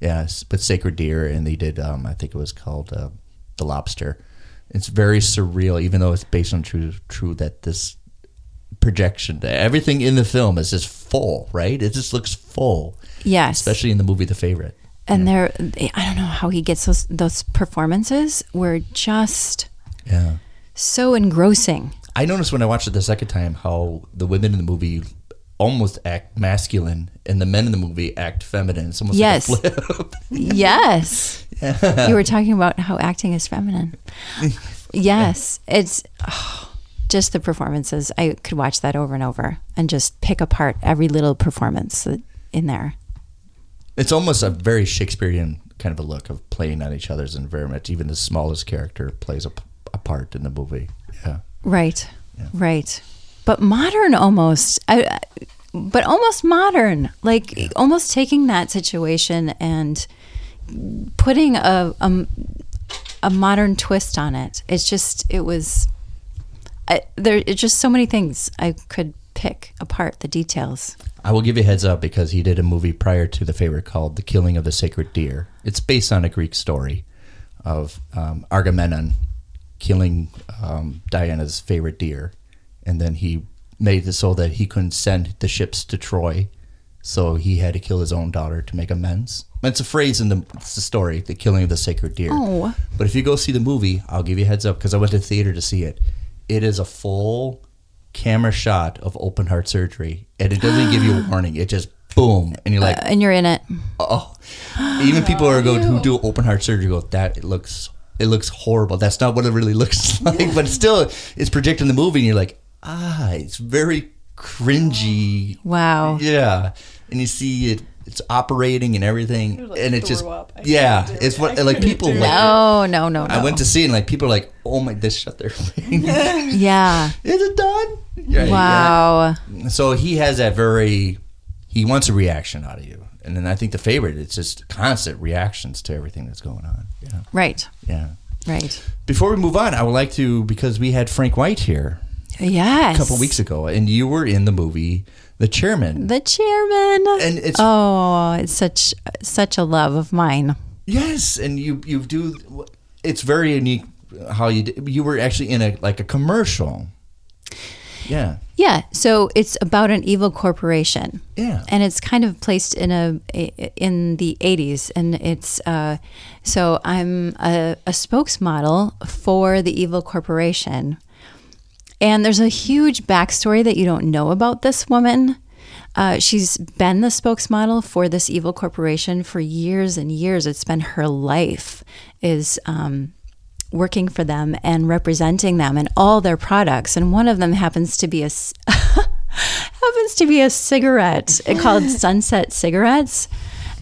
Speaker 2: Yes, but Sacred Deer, and they did. Um, I think it was called uh, The Lobster. It's very surreal, even though it's based on true. True that this projection, everything in the film is just full. Right? It just looks full,
Speaker 1: Yes,
Speaker 2: especially in the movie The Favorite.
Speaker 1: and they're. I don't know how he gets those those performances. Were just
Speaker 2: Yeah.
Speaker 1: so engrossing.
Speaker 2: I noticed when I watched it the second time how the women in the movie almost act masculine and the men in the movie act feminine. It's almost
Speaker 1: Yes.
Speaker 2: like.
Speaker 1: Yes. You were talking about how acting is feminine. Yes. It's oh, just the performances. I could watch that over and over and just pick apart every little performance in there.
Speaker 2: it's almost a very Shakespearean kind of a look of playing on each other's environment. Even the smallest character plays a, a part in the movie. Yeah.
Speaker 1: Right. Right. But modern almost. I, but almost modern. Like almost taking that situation and putting a, a a modern twist on it. It's just it was I, there it's just so many things I could pick apart the details.
Speaker 2: I will give you a heads up because he did a movie prior to the favorite called "The Killing of the Sacred Deer." It's based on a Greek story of um, Agamemnon killing um, Diana's favorite deer, and then he made it so that he couldn't send the ships to Troy, so he had to kill his own daughter to make amends. It's a phrase in the, the story, "The Killing of the Sacred Deer."
Speaker 1: Oh.
Speaker 2: But if you go see the movie, I'll give you a heads up because I went to the theater to see it. It is a full camera shot of open heart surgery, and it doesn't give you a warning. It just boom, and you're like,
Speaker 1: And you're in it.
Speaker 2: oh. Even people are going who do open heart surgery go that it looks it looks horrible. That's not what it really looks like, but still, it's projecting the movie, and you're like, ah, it's very cringy.
Speaker 1: Wow.
Speaker 2: Yeah, and you see it. It's operating and everything,
Speaker 3: like
Speaker 2: and it just
Speaker 3: up.
Speaker 2: Yeah, it's
Speaker 3: it.
Speaker 2: what
Speaker 3: I
Speaker 2: like people
Speaker 3: do it.
Speaker 2: like.
Speaker 1: No, no, no, no.
Speaker 2: I went to see it and like people are like, oh my, this shut their thing.
Speaker 1: Yeah.
Speaker 2: Is it done? Yeah,
Speaker 1: Wow.
Speaker 2: yeah. So he has that very, he wants a reaction out of you. And then I think the favorite, it's just constant reactions to everything that's going on. Yeah.
Speaker 1: Right.
Speaker 2: Yeah.
Speaker 1: Right.
Speaker 2: Before we move on, I would like to, because we had Frank White here
Speaker 1: Yes.
Speaker 2: a couple weeks ago and you were in the movie The Chairman.
Speaker 1: The chairman.
Speaker 2: And it's,
Speaker 1: oh, it's such such a love of mine.
Speaker 2: yes. And you, you do, it's very unique how you, you were actually in a, like a commercial. Yeah.
Speaker 1: Yeah, so it's about an evil corporation.
Speaker 2: Yeah.
Speaker 1: And it's kind of placed in a in the 80s and it's uh so I'm a, a spokesmodel for the evil corporation. And there's a huge backstory that you don't know about this woman. Uh, she's been the spokesmodel for this evil corporation for years and years. It's been her life is um, working for them and representing them and all their products. And one of them happens to be a happens to be a cigarette called Sunset Cigarettes.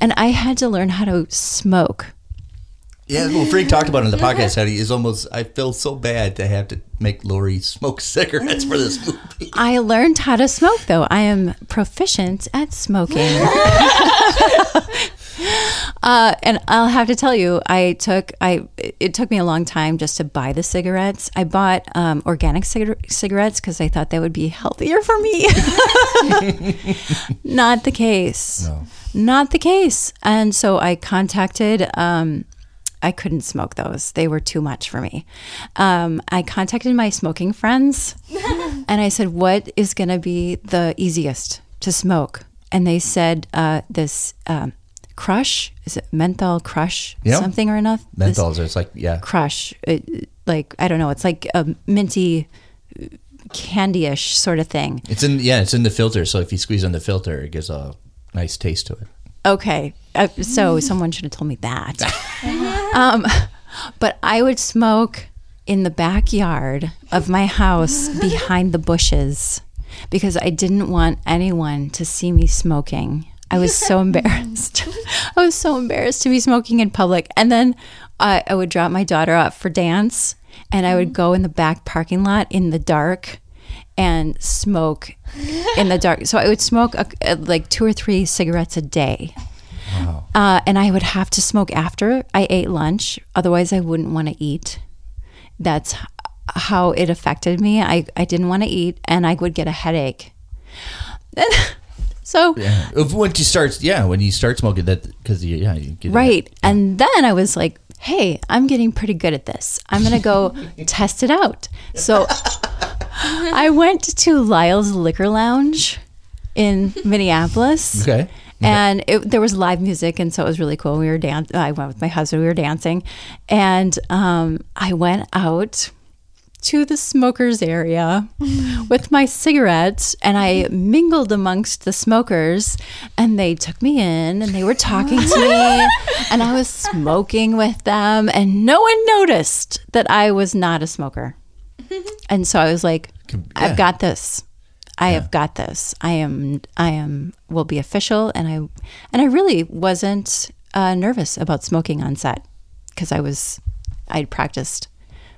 Speaker 1: And I had to learn how to smoke.
Speaker 2: Yeah, well, Frank talked about it in the podcast. How he is almost. I feel so bad to have to make Lori smoke cigarettes for this movie.
Speaker 1: I learned how to smoke, though. I am proficient at smoking. uh, and I'll have to tell you, I took I it took me a long time just to buy the cigarettes. I bought um, organic cigar- cigarettes because I thought that would be healthier for me. Not the case. Not the case. And so I contacted. Um, I couldn't smoke those. They were too much for me. Um, I contacted my smoking friends and I said, What is going to be the easiest to smoke? And they said, uh, This um, crush, is it menthol crush?
Speaker 2: Yeah.
Speaker 1: Something or another? This
Speaker 2: Menthols, it's like yeah,
Speaker 1: crush. It, like, I don't know. It's like a minty, candy-ish sort of thing.
Speaker 2: it's in yeah, it's in the filter. So if you squeeze on the filter, it gives a nice taste to it.
Speaker 1: Okay. Uh, so someone should have told me that. um, but I would smoke in the backyard of my house behind the bushes because I didn't want anyone to see me smoking. I was so embarrassed. I was so embarrassed to be smoking in public. And then uh, I would drop my daughter off for dance and I would go in the back parking lot in the dark and smoke in the dark. So I would smoke a, a- like two or three cigarettes a day. Uh, and I would have to smoke after I ate lunch. Otherwise, I wouldn't want to eat. That's how it affected me. I, I didn't want to eat and I would get a headache. so,
Speaker 2: Yeah, once you start, yeah, when you start smoking that because yeah you get
Speaker 1: right. And then I was like, hey, I'm getting pretty good at this. I'm going to go test it out. So I went to Lyle's Liquor Lounge in Minneapolis.
Speaker 2: Okay.
Speaker 1: And it, there was live music, and so it was really cool. We were dancing. I went with my husband. We were dancing, and um, I went out to the smokers area with my cigarettes, and I mingled amongst the smokers. And they took me in, and they were talking to me, and I was smoking with them, and no one noticed that I was not a smoker. And so I was like,
Speaker 2: yeah.
Speaker 1: I've got this. I have got this. I am I am will be official and I and I really wasn't uh, nervous about smoking on set because I was I'd practiced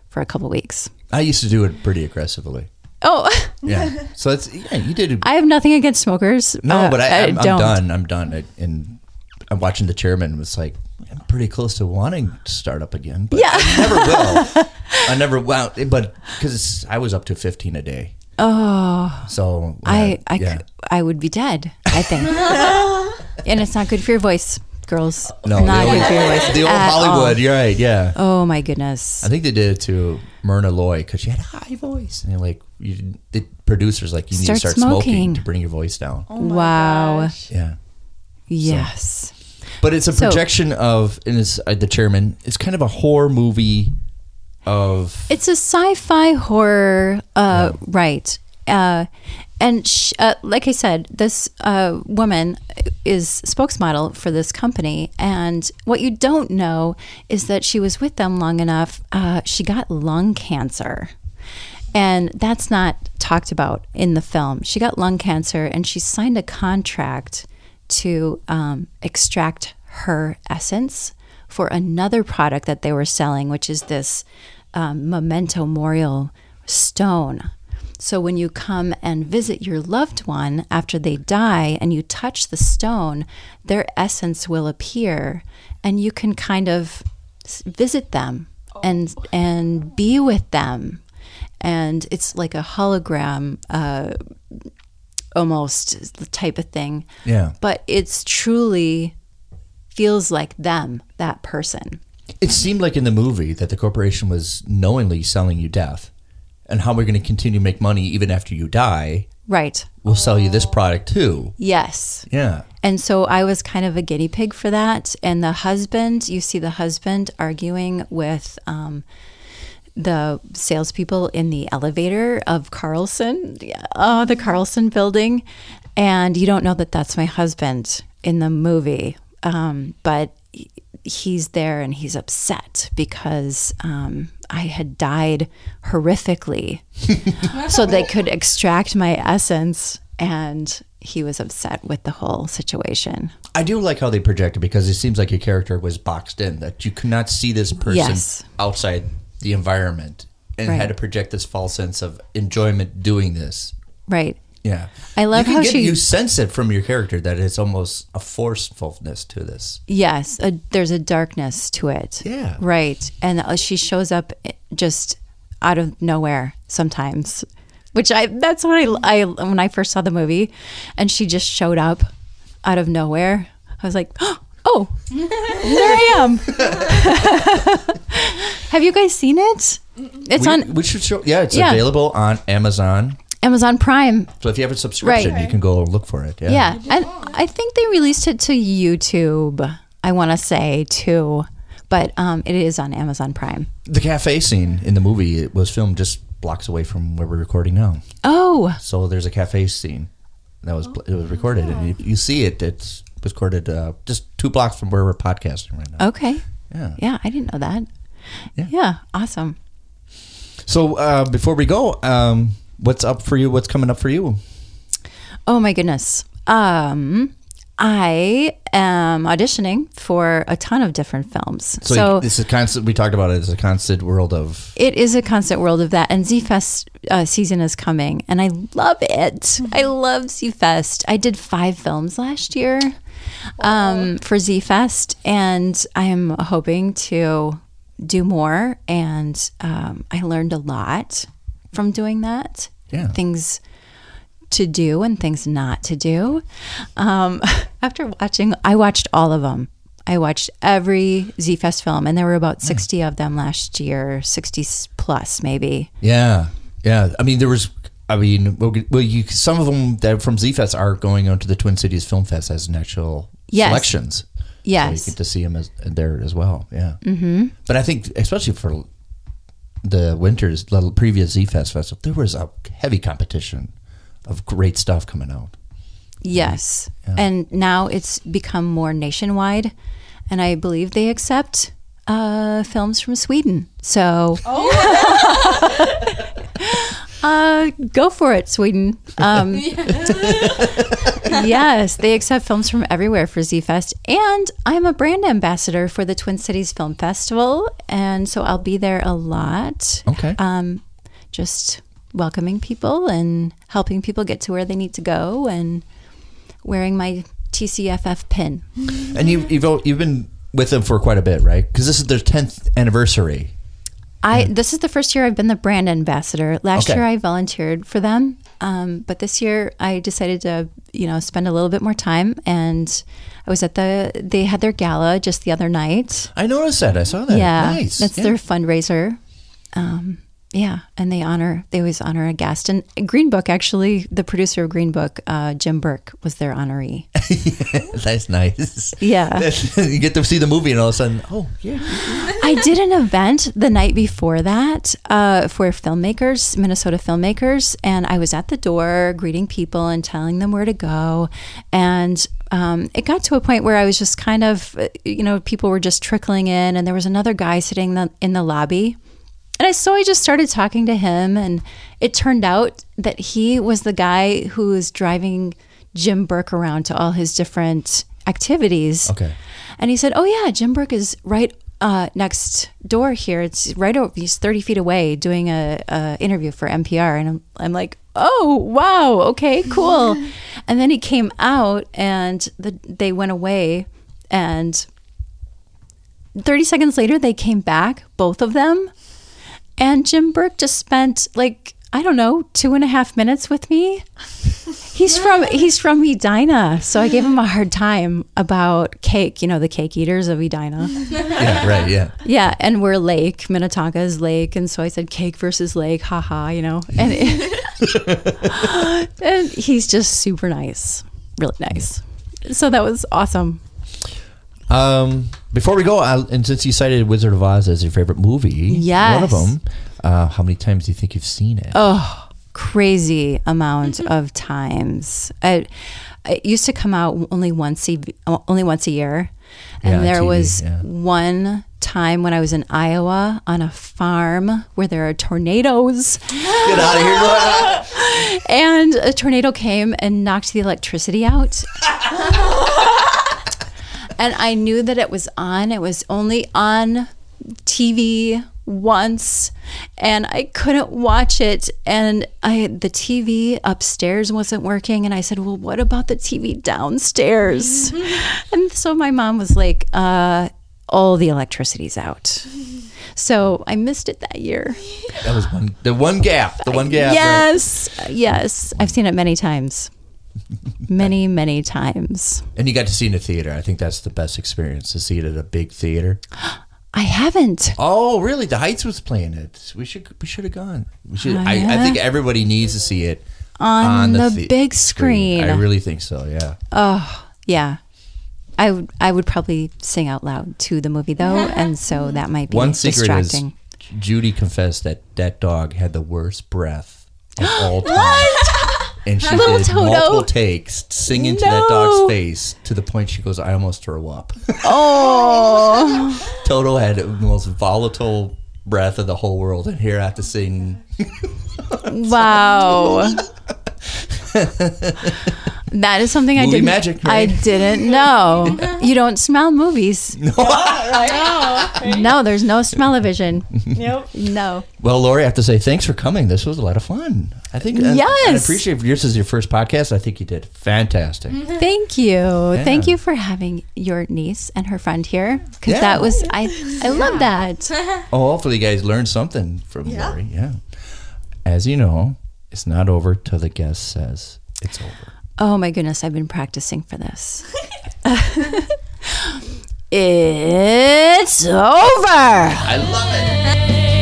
Speaker 1: for a couple weeks.
Speaker 2: I used to do it pretty aggressively.
Speaker 1: Oh,
Speaker 2: Yeah, so it's yeah, you did.
Speaker 1: I have nothing against smokers.
Speaker 2: no,
Speaker 1: Uh,
Speaker 2: but I, I'm, I'm done. I'm done. I, and I'm watching the chairman. Was like, I'm pretty close to wanting to start up again, but
Speaker 1: Yeah.
Speaker 2: I never will. I never well, but because I was up to 15 a day.
Speaker 1: Oh,
Speaker 2: So
Speaker 1: I I,
Speaker 2: yeah.
Speaker 1: I would be dead. I think, and it's not good for your voice, girls.
Speaker 2: no
Speaker 1: not
Speaker 2: the
Speaker 1: good
Speaker 2: old,
Speaker 1: for
Speaker 2: the old
Speaker 1: at all.
Speaker 2: Hollywood. You're right. Yeah.
Speaker 1: Oh my goodness.
Speaker 2: I think they did it to Myrna Loy because she had a high voice, and like, you, the producers like you need
Speaker 1: Start
Speaker 2: to start smoking.
Speaker 1: smoking.
Speaker 2: to bring your voice down.
Speaker 1: wow.
Speaker 2: Yeah.
Speaker 1: Yes.
Speaker 2: But it's a
Speaker 1: So-
Speaker 2: projection of, and it's uh, the chairman. It's kind of a horror movie of
Speaker 1: It's a sci-fi horror, uh, right? Uh, and sh- uh, like I said, this uh, woman is spokesmodel for this company, and what you don't know is that she was with them long enough. Uh, she got lung cancer, and that's not talked about in the film. She got lung cancer, and she signed a contract to um, extract her essence for another product that they were selling, which is this um, memento memorial stone. So when you come and visit your loved one after they die and you touch the stone, their essence will appear and you can kind of visit them and and be with them. And it's like a hologram uh, almost the type of thing.
Speaker 2: Yeah.
Speaker 1: But it's truly feels like them, that person.
Speaker 2: It seemed like in the movie that the corporation was knowingly selling you death, and how we're going to continue to make money even after you die.
Speaker 1: Right.
Speaker 2: We'll sell you this product too.
Speaker 1: Yes.
Speaker 2: Yeah.
Speaker 1: And so I was kind of a guinea pig for that. And the husband, you see the husband arguing with um, the salespeople in the elevator of Carlson, yeah, oh, the Carlson building. and you don't know that that's my husband in the movie, um, but he's there and he's upset because um, I had died horrifically, so they could extract my essence, and he was upset with the whole situation.
Speaker 2: I do like how they projected because it seems like your character was boxed in that you could not see this person
Speaker 1: Yes.
Speaker 2: outside the environment and
Speaker 1: Right.
Speaker 2: had to project this false sense of enjoyment doing this.
Speaker 1: Right.
Speaker 2: Yeah,
Speaker 1: I love how
Speaker 2: get,
Speaker 1: she-
Speaker 2: you sense it from your character that it's almost a forcefulness to this.
Speaker 1: Yes, a, there's a darkness to it.
Speaker 2: Yeah.
Speaker 1: Right. And uh, she shows up just out of nowhere sometimes, which I, that's what I, I, when I first saw the movie and she just showed up out of nowhere, I was like, oh, there I am. Have you guys seen it? It's
Speaker 2: we,
Speaker 1: on
Speaker 2: we should show. Yeah, it's
Speaker 1: Yeah.
Speaker 2: available on Amazon.
Speaker 1: Amazon Prime.
Speaker 2: So if you have a subscription,
Speaker 1: Right.
Speaker 2: you can go look for it. Yeah.
Speaker 1: Yeah. And I think they released it to YouTube, I want to say, too. But um, it is on Amazon Prime.
Speaker 2: The cafe scene in the movie it was filmed just blocks away from where we're recording now.
Speaker 1: Oh,
Speaker 2: So there's a cafe scene that was it was recorded, and you, you see it. It's recorded uh, just two blocks from where we're podcasting right now.
Speaker 1: okay.
Speaker 2: Yeah.
Speaker 1: Yeah, I didn't know that.
Speaker 2: Yeah.
Speaker 1: Yeah, awesome.
Speaker 2: So uh, before we go, um, what's up for you? What's coming up for you?
Speaker 1: Oh my goodness. Um, I am auditioning for a ton of different films.
Speaker 2: So,
Speaker 1: So,
Speaker 2: this is constant. We talked about it. It's a constant world of.
Speaker 1: it is a constant world of that. And Z Fest uh, season is coming, and I love it. I love Z Fest. I did five films last year um, for Z Fest, and I am hoping to do more. And um, I learned a lot from doing that.
Speaker 2: Yeah.
Speaker 1: Things to do and things not to do. Um, after watching, I watched all of them. I watched every Z Fest film, and there were about 60 of them last year, 60 plus maybe.
Speaker 2: Yeah, yeah. I mean, there was. I mean, well, you some of them that from ZFest are going on to the Twin Cities Film Fest as an actual
Speaker 1: Yes.
Speaker 2: selections. So you get to see them as there as well. Yeah. Mm-hmm. But I think, especially for the winters, the previous Z Fest festival, there was a heavy competition of great stuff coming out.
Speaker 1: Yes. And now it's become more nationwide, and I believe they accept uh, films from Sweden. So, uh, go for it, Sweden. Um, yes, they accept films from everywhere for Z Fest, and I'm a brand ambassador for the Twin Cities Film Festival, and so I'll be there a lot.
Speaker 2: Okay.
Speaker 1: Um, just welcoming people and helping people get to where they need to go, and wearing my TCFF pin.
Speaker 2: and you've, you've you've been with them for quite a bit, right? Because this is their tenth anniversary.
Speaker 1: I this is the first year I've been the brand ambassador. Last
Speaker 2: Okay.
Speaker 1: year I volunteered for them, um, but this year I decided to you know spend a little bit more time. And I was at the they had their gala just the other night.
Speaker 2: I noticed that. I saw that.
Speaker 1: Yeah,
Speaker 2: nice.
Speaker 1: that's
Speaker 2: Yeah.
Speaker 1: their fundraiser. Um, yeah, and they honor they always honor a guest. And Green Book actually, the producer of Green Book, uh, Jim Burke, was their honoree.
Speaker 2: That's nice.
Speaker 1: Yeah.
Speaker 2: you get to see the movie, and all of a sudden, oh yeah,
Speaker 1: I did an event the night before that uh, for filmmakers, Minnesota filmmakers, and I was at the door greeting people and telling them where to go. And um, it got to a point where I was just kind of, uh, you know, people were just trickling in, and there was another guy sitting the, in the lobby. And I, so I just started talking to him, and it turned out that he was the guy who was driving Jim Burke around to all his different activities.
Speaker 2: Okay.
Speaker 1: And he said, "Oh yeah, Jim Burke is right uh, next door here. It's right over. He's thirty feet away doing a, a interview for NPR." And I'm, I'm like, "Oh wow, okay, cool." and then he came out, and the, they went away, and thirty seconds later, they came back, both of them, and Jim Burke just spent like I don't know two and a half minutes with me. He's from he's from Edina, so I gave him a hard time about cake. You know the cake eaters of Edina.
Speaker 2: yeah, right, yeah.
Speaker 1: Yeah, and we're lake. Minnetonka is lake, and so I said cake versus lake. Haha, you know. And and he's just super nice, really nice. So that was awesome.
Speaker 2: Um, before we go, i and since you cited Wizard of Oz as your favorite movie,
Speaker 1: Yes.
Speaker 2: one of them, uh, how many times do you think you've seen it?
Speaker 1: Oh, crazy amount of times. It, it used to come out only once a, only once a year, and
Speaker 2: Yeah,
Speaker 1: there
Speaker 2: TV,
Speaker 1: was
Speaker 2: yeah.
Speaker 1: one time when I was in Iowa on a farm where there are tornadoes,
Speaker 2: Get out of here.
Speaker 1: and a tornado came and knocked the electricity out. and I knew that it was on. It was only on TV once and I couldn't watch it and I the TV upstairs wasn't working and I said, "Well, what about the TV downstairs?" and so my mom was like, uh all the electricity's out. So I missed it that year.
Speaker 2: That was one, the one gap. The one gap. right?
Speaker 1: Yes. Yes. I've seen it many times. Many, many times.
Speaker 2: And you got to see it in a theater. I think that's the best experience to see it at a big theater.
Speaker 1: I haven't.
Speaker 2: Oh, really? The Heights was playing it. We should we should have gone. We should. I, I think uh-huh. everybody needs to see it
Speaker 1: On the
Speaker 2: the
Speaker 1: big screen.
Speaker 2: I really think so. Yeah.
Speaker 1: Oh yeah. I would I would probably sing out loud to the movie though, and so that might be
Speaker 2: One secret
Speaker 1: distracting.
Speaker 2: is Judy confessed that that dog had the worst breath of all time. And she
Speaker 1: Little
Speaker 2: did
Speaker 1: Toto.
Speaker 2: multiple takes singing to that
Speaker 1: No.
Speaker 2: dog's face to the point she goes, I almost throw up.
Speaker 1: Oh,
Speaker 2: Toto had the most volatile breath of the whole world, and here I have to sing.
Speaker 1: wow. That is something I didn't
Speaker 2: magic,
Speaker 1: I didn't know. You don't smell movies. No, there's no smell-o-vision.
Speaker 3: Nope.
Speaker 1: No.
Speaker 2: Well, Lori, I have to say thanks for coming. This was a lot of fun. I think. and- and I
Speaker 1: Yes.
Speaker 2: appreciate yours is your first podcast. I think you did fantastic. Mm-hmm.
Speaker 1: Thank you. Thank you for having your niece and her friend here because
Speaker 2: Yeah.
Speaker 1: that was I I love that.
Speaker 2: Oh, hopefully you guys learned something from Lori. Yeah. As you know, it's not over till the guest says it's over.
Speaker 1: Oh my goodness, I've been practicing for this. it's over.
Speaker 2: I love it.